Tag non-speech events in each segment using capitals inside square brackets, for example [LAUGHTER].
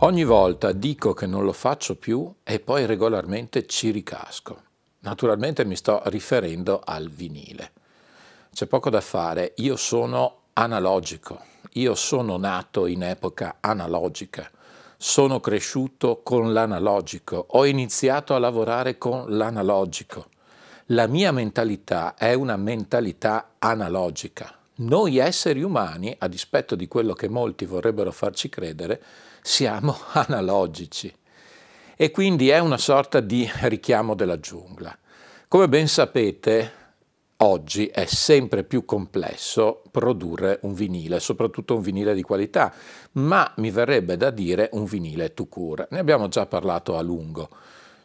Ogni volta dico che non lo faccio più e poi regolarmente ci ricasco. Naturalmente mi sto riferendo al vinile. C'è poco da fare, io sono analogico, io sono nato in epoca analogica, sono cresciuto con l'analogico, ho iniziato a lavorare con l'analogico. La mia mentalità è una mentalità analogica. Noi esseri umani, a dispetto di quello che molti vorrebbero farci credere, siamo [LAUGHS] analogici e quindi è una sorta di richiamo della giungla. Come ben sapete, oggi è sempre più complesso produrre un vinile, soprattutto un vinile di qualità, ma mi verrebbe da dire un vinile to cure. Ne abbiamo già parlato a lungo.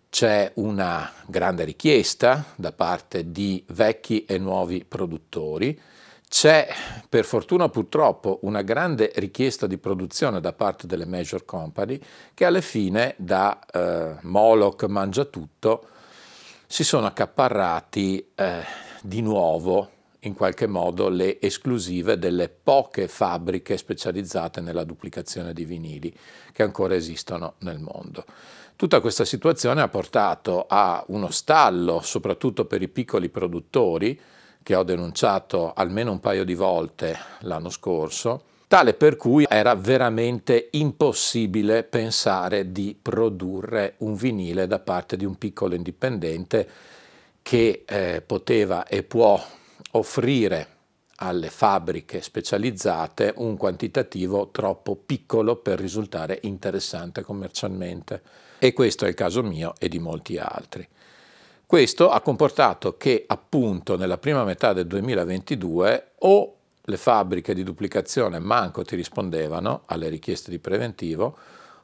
C'è una grande richiesta da parte di vecchi e nuovi produttori, c'è per fortuna purtroppo una grande richiesta di produzione da parte delle major company che alla fine da eh, Moloch mangia tutto si sono accaparrati eh, di nuovo in qualche modo le esclusive delle poche fabbriche specializzate nella duplicazione di vinili che ancora esistono nel mondo. Tutta questa situazione ha portato a uno stallo, soprattutto per i piccoli produttori, che ho denunciato almeno un paio di volte l'anno scorso, tale per cui era veramente impossibile pensare di produrre un vinile da parte di un piccolo indipendente che eh, poteva e può offrire alle fabbriche specializzate un quantitativo troppo piccolo per risultare interessante commercialmente. E questo è il caso mio e di molti altri. Questo ha comportato che appunto nella prima metà del 2022 o le fabbriche di duplicazione manco ti rispondevano alle richieste di preventivo,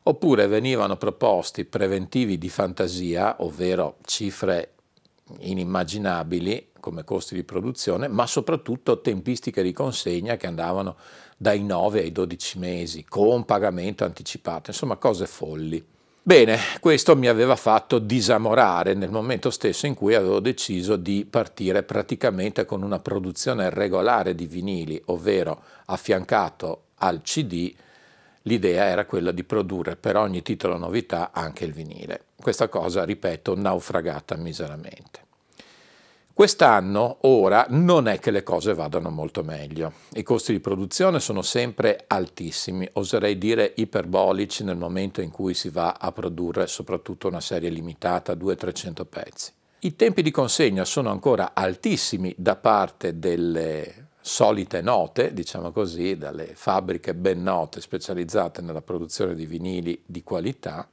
oppure venivano proposti preventivi di fantasia, ovvero cifre inimmaginabili come costi di produzione, ma soprattutto tempistiche di consegna che andavano dai 9 ai 12 mesi, con pagamento anticipato, insomma cose folli. Bene, questo mi aveva fatto disamorare nel momento stesso in cui avevo deciso di partire praticamente con una produzione regolare di vinili, ovvero affiancato al CD, l'idea era quella di produrre per ogni titolo novità anche il vinile. Questa cosa, ripeto, naufragata miseramente. Quest'anno, ora, non è che le cose vadano molto meglio. I costi di produzione sono sempre altissimi, oserei dire iperbolici nel momento in cui si va a produrre soprattutto una serie limitata, 200-300 pezzi. I tempi di consegna sono ancora altissimi da parte delle solite note, diciamo così, dalle fabbriche ben note specializzate nella produzione di vinili di qualità,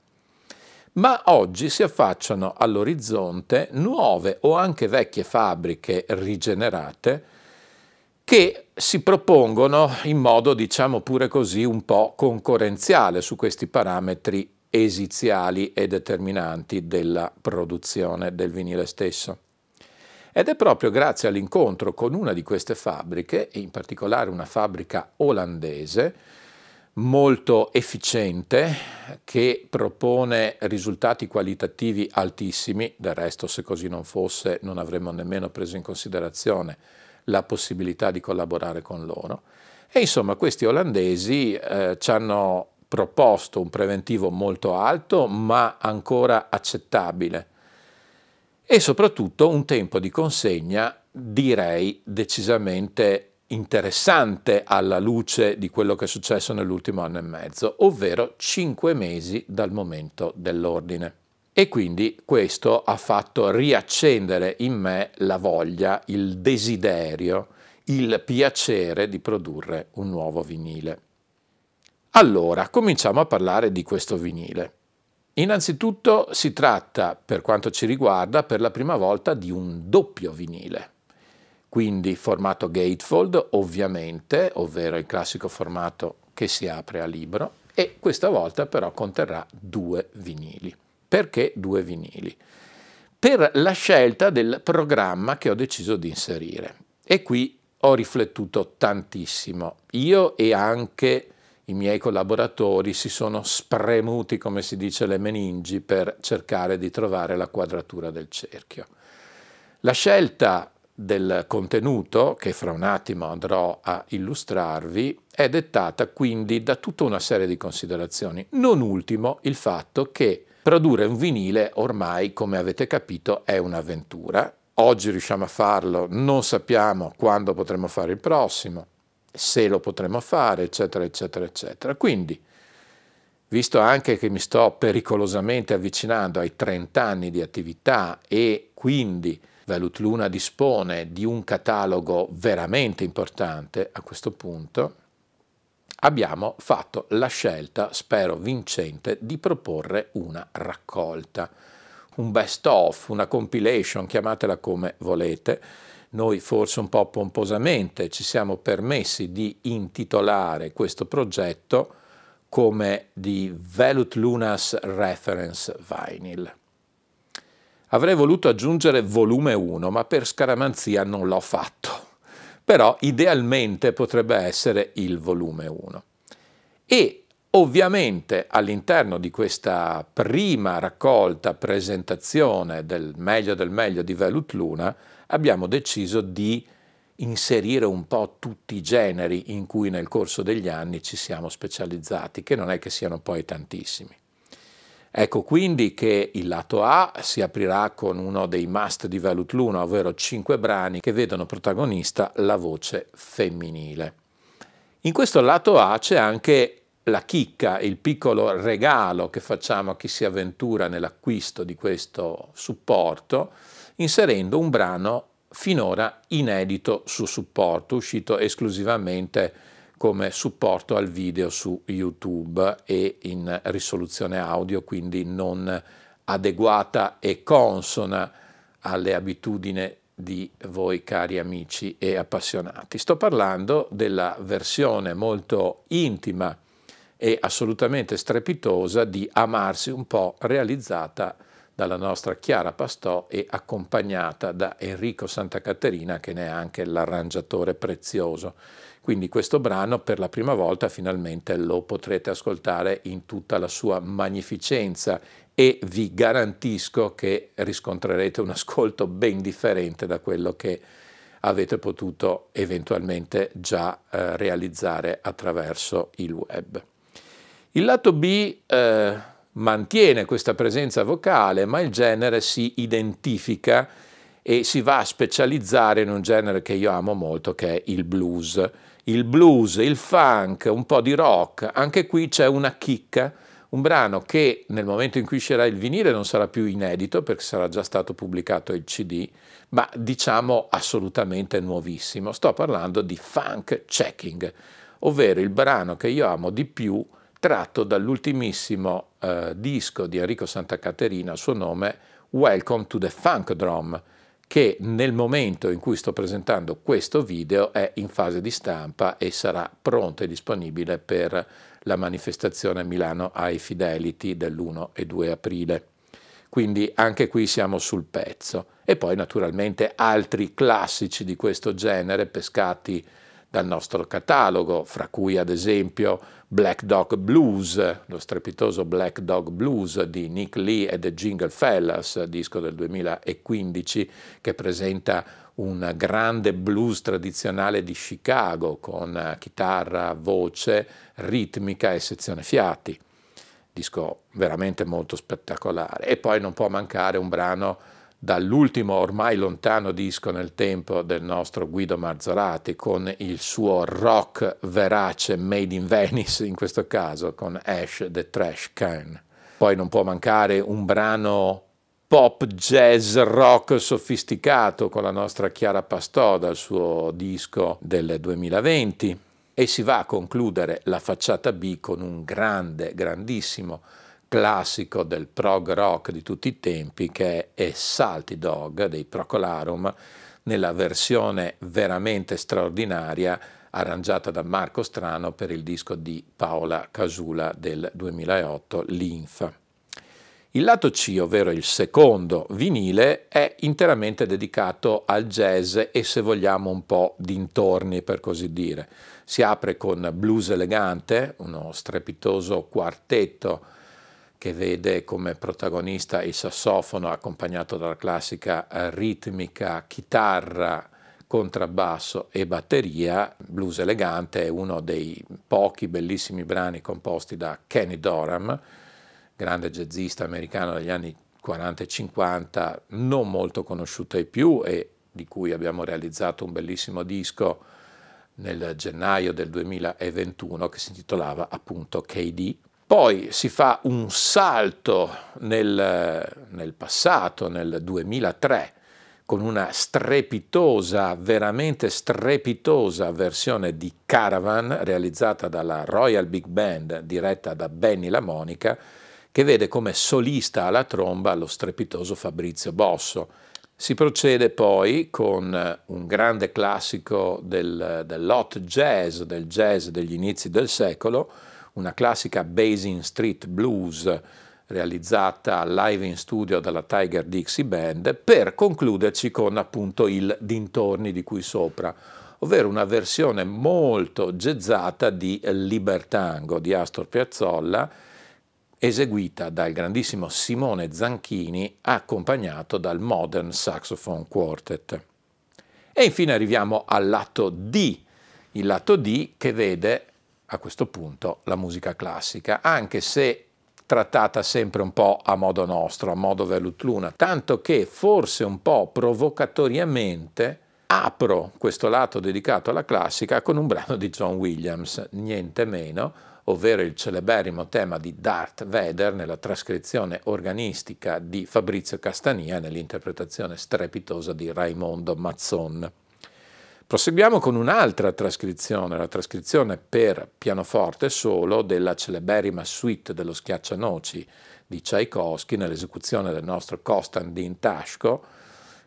ma oggi si affacciano all'orizzonte nuove o anche vecchie fabbriche rigenerate che si propongono in modo, diciamo pure così, un po' concorrenziale su questi parametri esiziali e determinanti della produzione del vinile stesso. Ed è proprio grazie all'incontro con una di queste fabbriche, in particolare una fabbrica olandese, molto efficiente che propone risultati qualitativi altissimi, del resto se così non fosse non avremmo nemmeno preso in considerazione la possibilità di collaborare con loro. E insomma questi olandesi eh, ci hanno proposto un preventivo molto alto ma ancora accettabile e soprattutto un tempo di consegna direi decisamente interessante alla luce di quello che è successo nell'ultimo anno e mezzo, ovvero cinque mesi dal momento dell'ordine. E quindi questo ha fatto riaccendere in me la voglia, il desiderio, il piacere di produrre un nuovo vinile. Allora, cominciamo a parlare di questo vinile. Innanzitutto si tratta, per quanto ci riguarda, per la prima volta di un doppio vinile quindi formato gatefold ovviamente, ovvero il classico formato che si apre a libro, e questa volta però conterrà due vinili. Perché due vinili? Per la scelta del programma che ho deciso di inserire. E qui ho riflettuto tantissimo. Io e anche i miei collaboratori si sono spremuti, come si dice, le meningi per cercare di trovare la quadratura del cerchio. La scelta del contenuto, che fra un attimo andrò a illustrarvi, è dettata quindi da tutta una serie di considerazioni. Non ultimo il fatto che produrre un vinile ormai, come avete capito, è un'avventura. Oggi riusciamo a farlo, non sappiamo quando potremo fare il prossimo, se lo potremo fare, eccetera, eccetera, eccetera. Quindi, visto anche che mi sto pericolosamente avvicinando ai 30 anni di attività e quindi Velut Luna dispone di un catalogo veramente importante a questo punto, abbiamo fatto la scelta, spero vincente, di proporre una raccolta, un best of, una compilation, chiamatela come volete. Noi forse un po' pomposamente ci siamo permessi di intitolare questo progetto come di Velut Lunas Reference Vinyl. Avrei voluto aggiungere volume 1, ma per scaramanzia non l'ho fatto. Però idealmente potrebbe essere il volume 1. E ovviamente all'interno di questa prima raccolta, presentazione del meglio del meglio di Velut Luna, abbiamo deciso di inserire un po' tutti i generi in cui nel corso degli anni ci siamo specializzati, che non è che siano poi tantissimi. Ecco quindi che il lato A si aprirà con uno dei must di Velut Luna, ovvero cinque brani che vedono protagonista la voce femminile. In questo lato A c'è anche la chicca, il piccolo regalo che facciamo a chi si avventura nell'acquisto di questo supporto, inserendo un brano finora inedito su supporto, uscito esclusivamente come supporto al video su YouTube e in risoluzione audio, quindi non adeguata e consona alle abitudini di voi cari amici e appassionati. Sto parlando della versione molto intima e assolutamente strepitosa di Amarsi un po' realizzata dalla nostra Chiara Pastò e accompagnata da Enrico Santa Caterina che ne è anche l'arrangiatore prezioso. Quindi questo brano per la prima volta finalmente lo potrete ascoltare in tutta la sua magnificenza e vi garantisco che riscontrerete un ascolto ben differente da quello che avete potuto eventualmente già eh, realizzare attraverso il web. Il lato B eh, mantiene questa presenza vocale, ma il genere si identifica e si va a specializzare in un genere che io amo molto, che è il blues il blues, il funk, un po' di rock, anche qui c'è una chicca, un brano che nel momento in cui uscirà il vinile non sarà più inedito perché sarà già stato pubblicato il CD, ma diciamo assolutamente nuovissimo. Sto parlando di Funk Checking, ovvero il brano che io amo di più tratto dall'ultimissimo eh, disco di Enrico Santa Caterina, suo nome Welcome to the Funk Drum che nel momento in cui sto presentando questo video è in fase di stampa e sarà pronto e disponibile per la manifestazione Milano High Fidelity dell'1 e 2 aprile. Quindi anche qui siamo sul pezzo. E poi naturalmente altri classici di questo genere pescati dal nostro catalogo, fra cui ad esempio Black Dog Blues, lo strepitoso Black Dog Blues di Nick Lee e The Jingle Fellas, disco del 2015 che presenta un grande blues tradizionale di Chicago con chitarra, voce, ritmica e sezione fiati. Disco veramente molto spettacolare. E poi non può mancare un brano dall'ultimo ormai lontano disco nel tempo del nostro Guido Marzorati con il suo rock verace made in Venice in questo caso con Ash the Trash Can. Poi non può mancare un brano pop jazz rock sofisticato con la nostra Chiara Pastò dal suo disco del 2020 e si va a concludere la facciata B con un grande, grandissimo classico del prog rock di tutti i tempi che è Salty Dog dei Procolarum nella versione veramente straordinaria arrangiata da Marco Strano per il disco di Paola Casula del 2008, Linfa. Il lato C, ovvero il secondo vinile, è interamente dedicato al jazz e se vogliamo un po' dintorni per così dire. Si apre con Blues Elegante, uno strepitoso quartetto che vede come protagonista il sassofono accompagnato dalla classica ritmica chitarra, contrabbasso e batteria. Blues Elegante è uno dei pochi bellissimi brani composti da Kenny Dorham, grande jazzista americano degli anni 40 e 50, non molto conosciuto ai più e di cui abbiamo realizzato un bellissimo disco nel gennaio del 2021 che si intitolava appunto KD. Poi si fa un salto nel, nel passato, nel 2003, con una strepitosa, veramente strepitosa versione di Caravan realizzata dalla Royal Big Band diretta da Benny La Monica, che vede come solista alla tromba lo strepitoso Fabrizio Bosso. Si procede poi con un grande classico del, dell'hot jazz, del jazz degli inizi del secolo, una classica Basin Street Blues realizzata live in studio dalla Tiger Dixie Band, per concluderci con appunto il dintorni di cui sopra, ovvero una versione molto jazzata di Libertango di Astor Piazzolla, eseguita dal grandissimo Simone Zanchini, accompagnato dal Modern Saxophone Quartet. E infine arriviamo al lato D, il lato D che vede a questo punto la musica classica, anche se trattata sempre un po' a modo nostro, a modo Velut Luna, tanto che forse un po' provocatoriamente apro questo lato dedicato alla classica con un brano di John Williams, niente meno, ovvero il celeberrimo tema di Darth Vader nella trascrizione organistica di Fabrizio Castania nell'interpretazione strepitosa di Raimondo Mazzon. Proseguiamo con un'altra trascrizione, la trascrizione per pianoforte solo della celeberrima suite dello Schiaccianoci di Tchaikovsky nell'esecuzione del nostro Konstantin Tashko,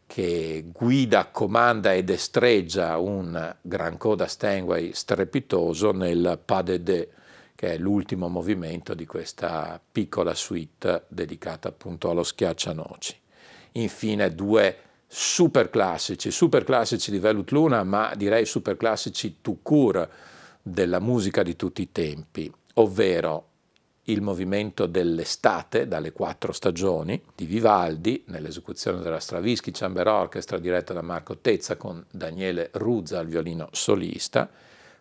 che guida, comanda ed estreggia un gran coda Steinway strepitoso nel Pas de deux, che è l'ultimo movimento di questa piccola suite dedicata appunto allo Schiaccianoci. Infine due super classici, super classici di Velut Luna, ma direi super classici tout court della musica di tutti i tempi, ovvero il movimento dell'estate, dalle quattro stagioni, di Vivaldi, nell'esecuzione della Stravinsky Chamber Orchestra diretta da Marco Tezza con Daniele Ruzza al violino solista,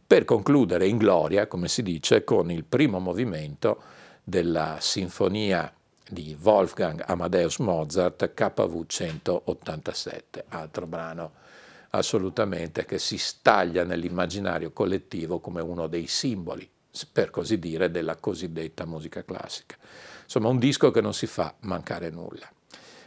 per concludere in gloria, come si dice, con il primo movimento della sinfonia di Wolfgang Amadeus Mozart, KV 187, altro brano assolutamente che si staglia nell'immaginario collettivo come uno dei simboli, per così dire, della cosiddetta musica classica. Insomma, un disco che non si fa mancare nulla.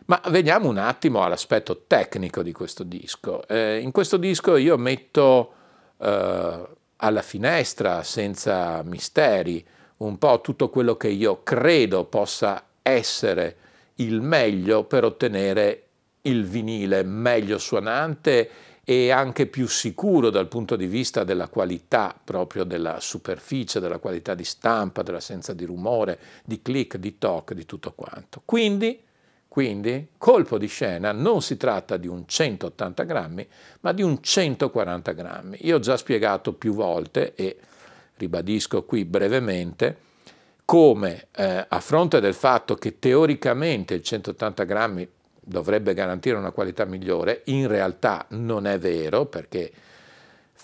Ma veniamo un attimo all'aspetto tecnico di questo disco. Eh, in questo disco io metto eh, alla finestra, senza misteri, un po' tutto quello che io credo possa essere il meglio per ottenere il vinile meglio suonante e anche più sicuro dal punto di vista della qualità proprio della superficie, della qualità di stampa, dell'assenza di rumore, di click, di talk, di tutto quanto. Quindi, quindi, colpo di scena, non si tratta di un 180 grammi, ma di un 140 grammi. Io ho già spiegato più volte e ribadisco qui brevemente come eh, a fronte del fatto che teoricamente il 180 grammi dovrebbe garantire una qualità migliore, in realtà non è vero perché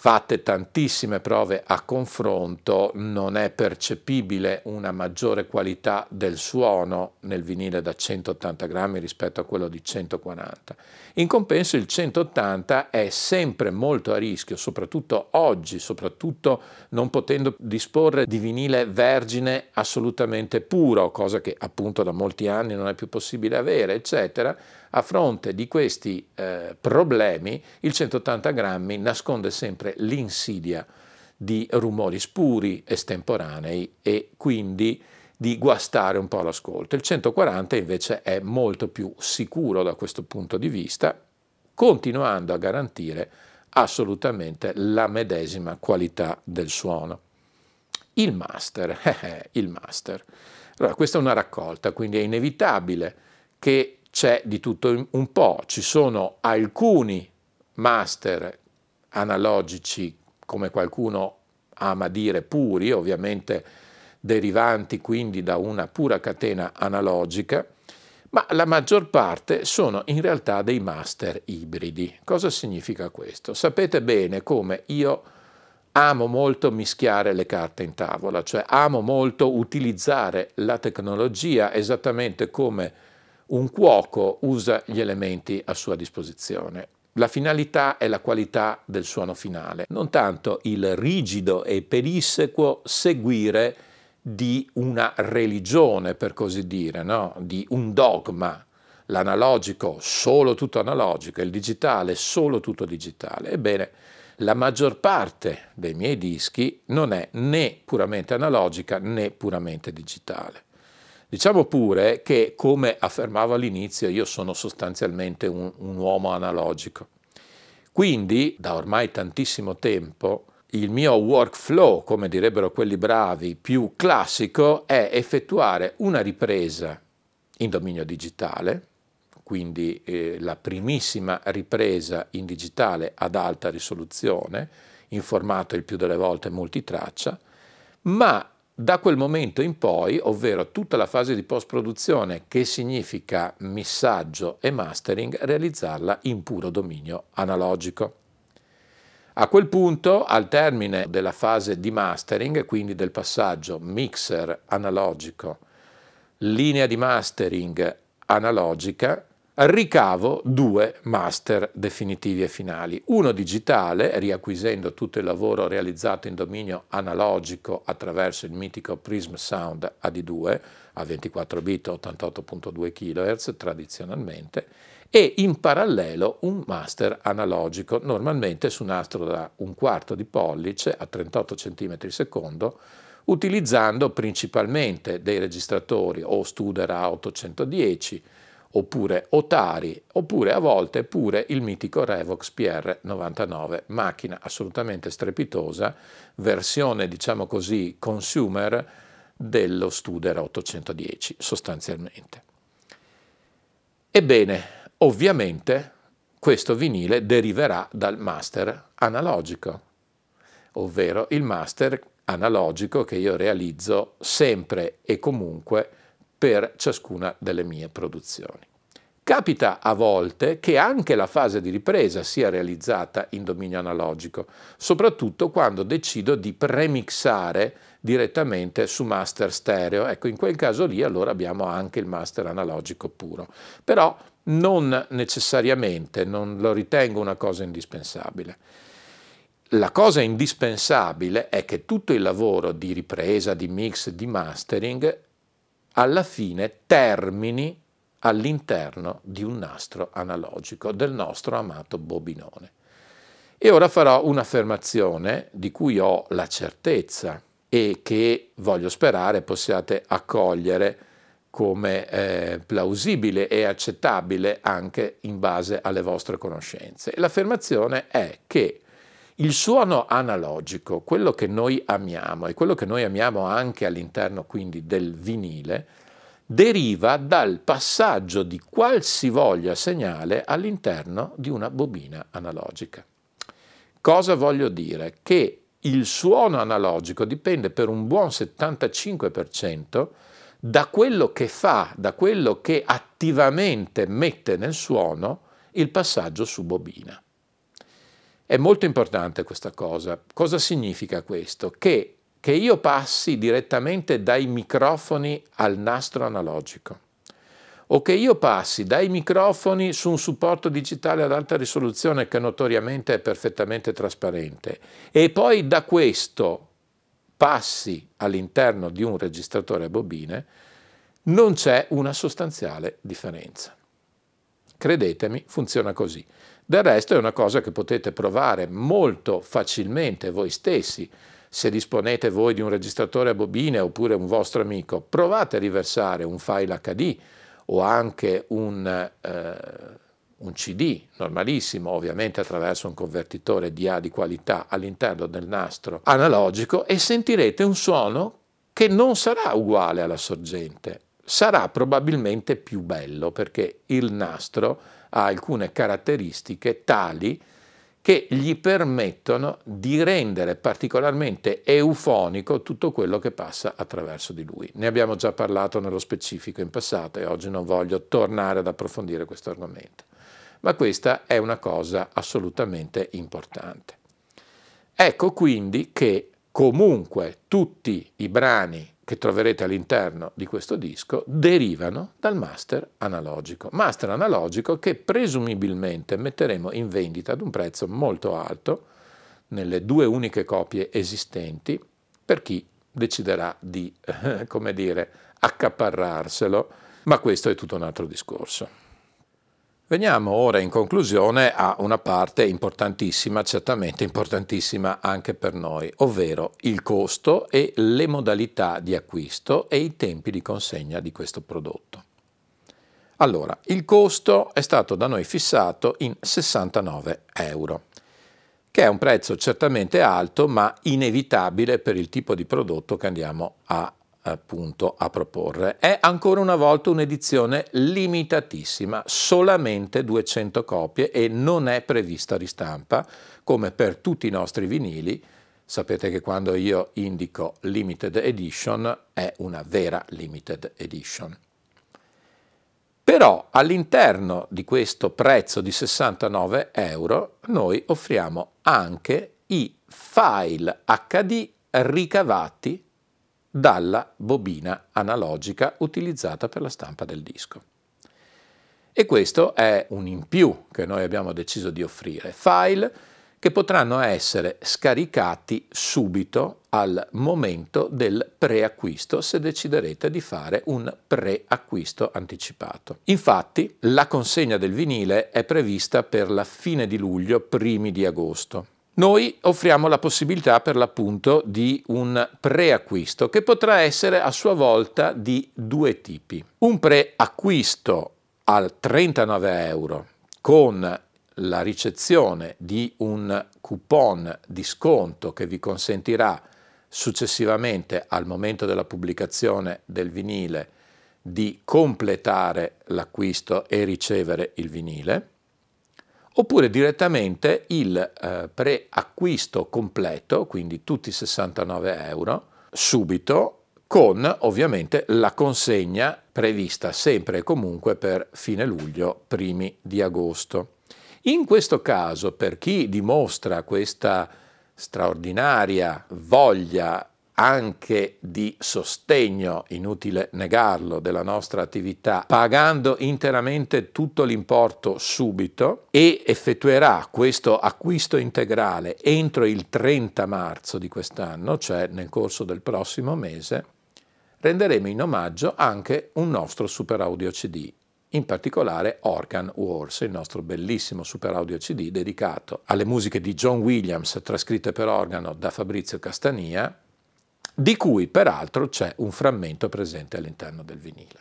fatte tantissime prove a confronto, non è percepibile una maggiore qualità del suono nel vinile da 180 grammi rispetto a quello di 140. In compenso il 180 è sempre molto a rischio, soprattutto oggi, soprattutto non potendo disporre di vinile vergine assolutamente puro, cosa che appunto da molti anni non è più possibile avere, eccetera a fronte di questi eh, problemi il 180 grammi nasconde sempre l'insidia di rumori spuri, estemporanei e quindi di guastare un po' l'ascolto. Il 140 invece è molto più sicuro da questo punto di vista, continuando a garantire assolutamente la medesima qualità del suono. Il master, [LAUGHS] il master. Allora, questa è una raccolta, quindi è inevitabile che c'è di tutto un po', ci sono alcuni master analogici, come qualcuno ama dire puri, ovviamente derivanti quindi da una pura catena analogica, ma la maggior parte sono in realtà dei master ibridi. Cosa significa questo? Sapete bene come io amo molto mischiare le carte in tavola, cioè amo molto utilizzare la tecnologia esattamente come un cuoco usa gli elementi a sua disposizione. La finalità è la qualità del suono finale, non tanto il rigido e pedissequo seguire di una religione, per così dire, no? di un dogma, l'analogico solo tutto analogico, il digitale solo tutto digitale. Ebbene, la maggior parte dei miei dischi non è né puramente analogica né puramente digitale. Diciamo pure che, come affermavo all'inizio, io sono sostanzialmente un, un uomo analogico. Quindi, da ormai tantissimo tempo, il mio workflow, come direbbero quelli bravi, più classico è effettuare una ripresa in dominio digitale, quindi eh, la primissima ripresa in digitale ad alta risoluzione, in formato il più delle volte multitraccia, ma da quel momento in poi, ovvero tutta la fase di post-produzione che significa missaggio e mastering, realizzarla in puro dominio analogico. A quel punto, al termine della fase di mastering, quindi del passaggio mixer analogico, linea di mastering analogica, ricavo due master definitivi e finali. Uno digitale, riacquisendo tutto il lavoro realizzato in dominio analogico attraverso il mitico Prism Sound AD2 a 24 bit 88.2 kHz tradizionalmente, e in parallelo un master analogico, normalmente su nastro da un quarto di pollice a 38 cm secondo, utilizzando principalmente dei registratori o Studer A810, oppure Otari, oppure a volte pure il mitico Revox PR99, macchina assolutamente strepitosa, versione diciamo così consumer dello Studer 810 sostanzialmente. Ebbene, ovviamente questo vinile deriverà dal master analogico, ovvero il master analogico che io realizzo sempre e comunque per ciascuna delle mie produzioni. Capita a volte che anche la fase di ripresa sia realizzata in dominio analogico, soprattutto quando decido di premixare direttamente su master stereo. Ecco, in quel caso lì allora abbiamo anche il master analogico puro. Però non necessariamente, non lo ritengo una cosa indispensabile. La cosa indispensabile è che tutto il lavoro di ripresa, di mix, di mastering alla fine termini all'interno di un nastro analogico del nostro amato bobinone. E ora farò un'affermazione di cui ho la certezza e che voglio sperare possiate accogliere come eh, plausibile e accettabile anche in base alle vostre conoscenze. L'affermazione è che il suono analogico, quello che noi amiamo e quello che noi amiamo anche all'interno quindi del vinile, deriva dal passaggio di qualsivoglia segnale all'interno di una bobina analogica. Cosa voglio dire? Che il suono analogico dipende per un buon 75% da quello che fa, da quello che attivamente mette nel suono il passaggio su bobina. È molto importante questa cosa. Cosa significa questo? Che, che io passi direttamente dai microfoni al nastro analogico o che io passi dai microfoni su un supporto digitale ad alta risoluzione che notoriamente è perfettamente trasparente e poi da questo passi all'interno di un registratore a bobine, non c'è una sostanziale differenza. Credetemi, funziona così. Del resto è una cosa che potete provare molto facilmente voi stessi. Se disponete voi di un registratore a bobine oppure un vostro amico, provate a riversare un file HD o anche un, eh, un CD normalissimo, ovviamente attraverso un convertitore DA di qualità all'interno del nastro analogico e sentirete un suono che non sarà uguale alla sorgente, sarà probabilmente più bello perché il nastro ha alcune caratteristiche tali che gli permettono di rendere particolarmente eufonico tutto quello che passa attraverso di lui. Ne abbiamo già parlato nello specifico in passato e oggi non voglio tornare ad approfondire questo argomento, ma questa è una cosa assolutamente importante. Ecco quindi che comunque tutti i brani che troverete all'interno di questo disco derivano dal master analogico. Master analogico che presumibilmente metteremo in vendita ad un prezzo molto alto nelle due uniche copie esistenti per chi deciderà di, [LAUGHS] come dire, accaparrarselo, ma questo è tutto un altro discorso. Veniamo ora in conclusione a una parte importantissima, certamente importantissima anche per noi, ovvero il costo e le modalità di acquisto e i tempi di consegna di questo prodotto. Allora, il costo è stato da noi fissato in 69 euro, che è un prezzo certamente alto ma inevitabile per il tipo di prodotto che andiamo a appunto a proporre. È ancora una volta un'edizione limitatissima, solamente 200 copie e non è prevista ristampa, come per tutti i nostri vinili. Sapete che quando io indico limited edition è una vera limited edition. Però all'interno di questo prezzo di 69 euro noi offriamo anche i file HD ricavati dalla bobina analogica utilizzata per la stampa del disco. E questo è un in più che noi abbiamo deciso di offrire, file che potranno essere scaricati subito al momento del preacquisto se deciderete di fare un preacquisto anticipato. Infatti la consegna del vinile è prevista per la fine di luglio, primi di agosto. Noi offriamo la possibilità per l'appunto di un preacquisto che potrà essere a sua volta di due tipi. Un preacquisto al 39 euro con la ricezione di un coupon di sconto che vi consentirà successivamente al momento della pubblicazione del vinile di completare l'acquisto e ricevere il vinile oppure direttamente il eh, preacquisto completo, quindi tutti 69 euro, subito, con ovviamente la consegna prevista sempre e comunque per fine luglio, primi di agosto. In questo caso, per chi dimostra questa straordinaria voglia anche di sostegno, inutile negarlo, della nostra attività, pagando interamente tutto l'importo subito e effettuerà questo acquisto integrale entro il 30 marzo di quest'anno, cioè nel corso del prossimo mese, renderemo in omaggio anche un nostro super audio CD, in particolare Organ Wars, il nostro bellissimo super audio CD dedicato alle musiche di John Williams trascritte per organo da Fabrizio Castania di cui peraltro c'è un frammento presente all'interno del vinile.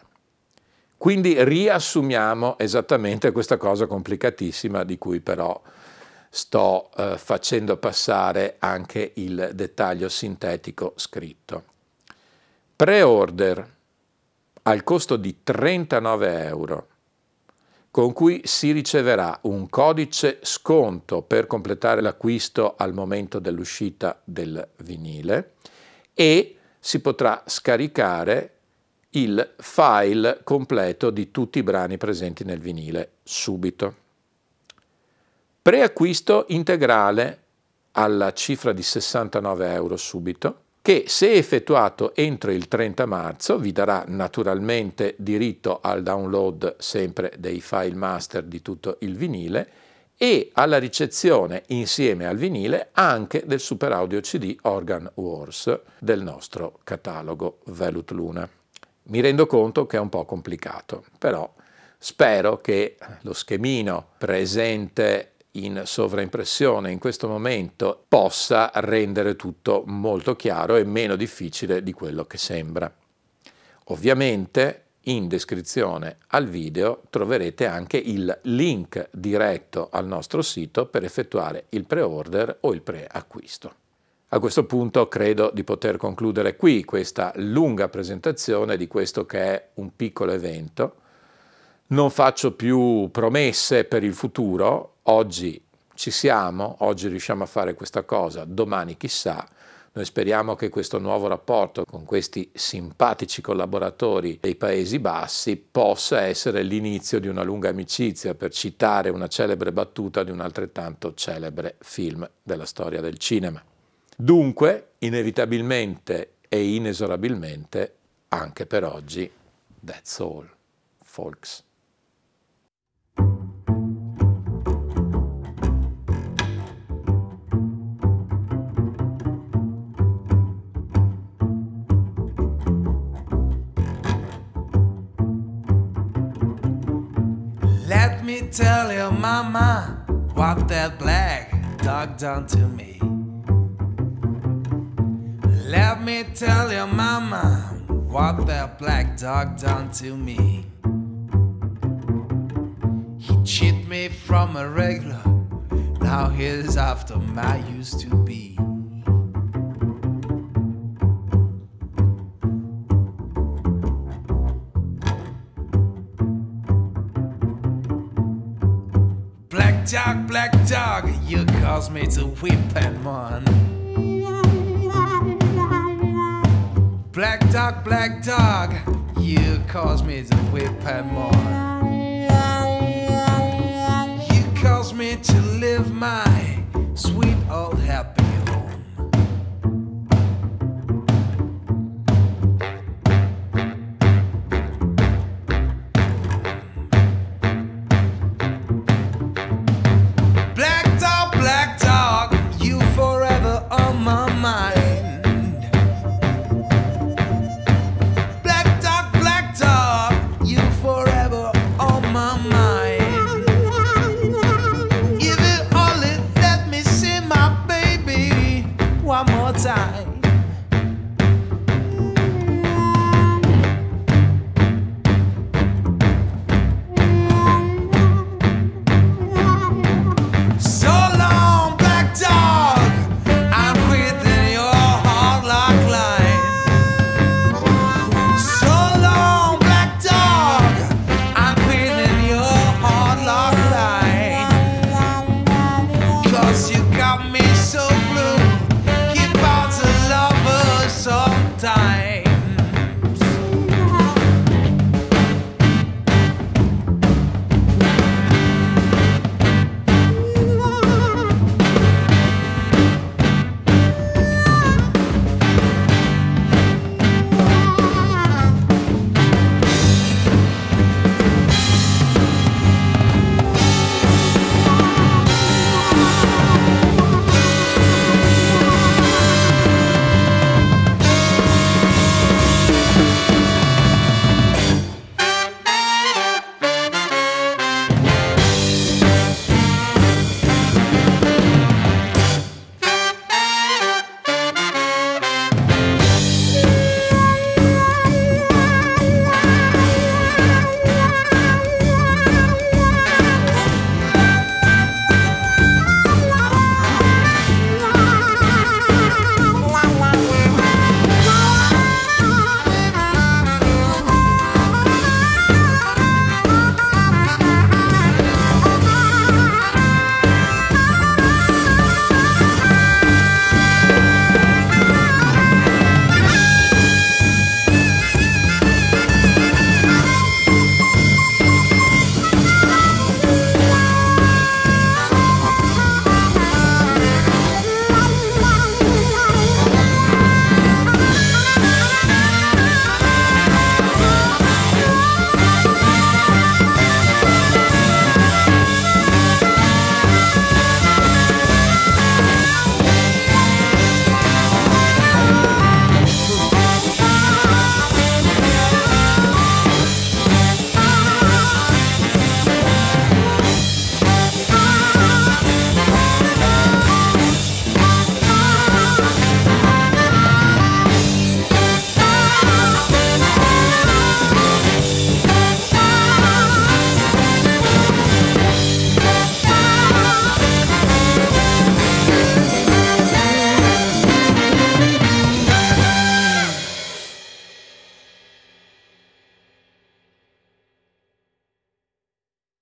Quindi riassumiamo esattamente questa cosa complicatissima di cui però sto eh, facendo passare anche il dettaglio sintetico scritto. Pre-order al costo di 39 euro, con cui si riceverà un codice sconto per completare l'acquisto al momento dell'uscita del vinile, e si potrà scaricare il file completo di tutti i brani presenti nel vinile subito. Preacquisto integrale alla cifra di 69 euro subito, che se effettuato entro il 30 marzo vi darà naturalmente diritto al download sempre dei file master di tutto il vinile e alla ricezione insieme al vinile anche del Super Audio CD Organ Wars del nostro catalogo Velut Luna. Mi rendo conto che è un po' complicato, però spero che lo schemino presente in sovraimpressione in questo momento possa rendere tutto molto chiaro e meno difficile di quello che sembra. Ovviamente in descrizione al video troverete anche il link diretto al nostro sito per effettuare il pre-order o il pre-acquisto. A questo punto credo di poter concludere qui questa lunga presentazione di questo che è un piccolo evento. Non faccio più promesse per il futuro, oggi ci siamo, oggi riusciamo a fare questa cosa, domani chissà. Noi speriamo che questo nuovo rapporto con questi simpatici collaboratori dei Paesi Bassi possa essere l'inizio di una lunga amicizia, per citare una celebre battuta di un altrettanto celebre film della storia del cinema. Dunque, inevitabilmente e inesorabilmente, anche per oggi, that's all, folks. Tell your mama what that black dog done to me. Let me tell your mama what that black dog done to me. He cheated me from a regular, now he's after my used to be. black dog, black dog, you cause me to whip and mourn. Black dog, black dog, you cause me to whip and mourn. You cause me to live my sweet old happy.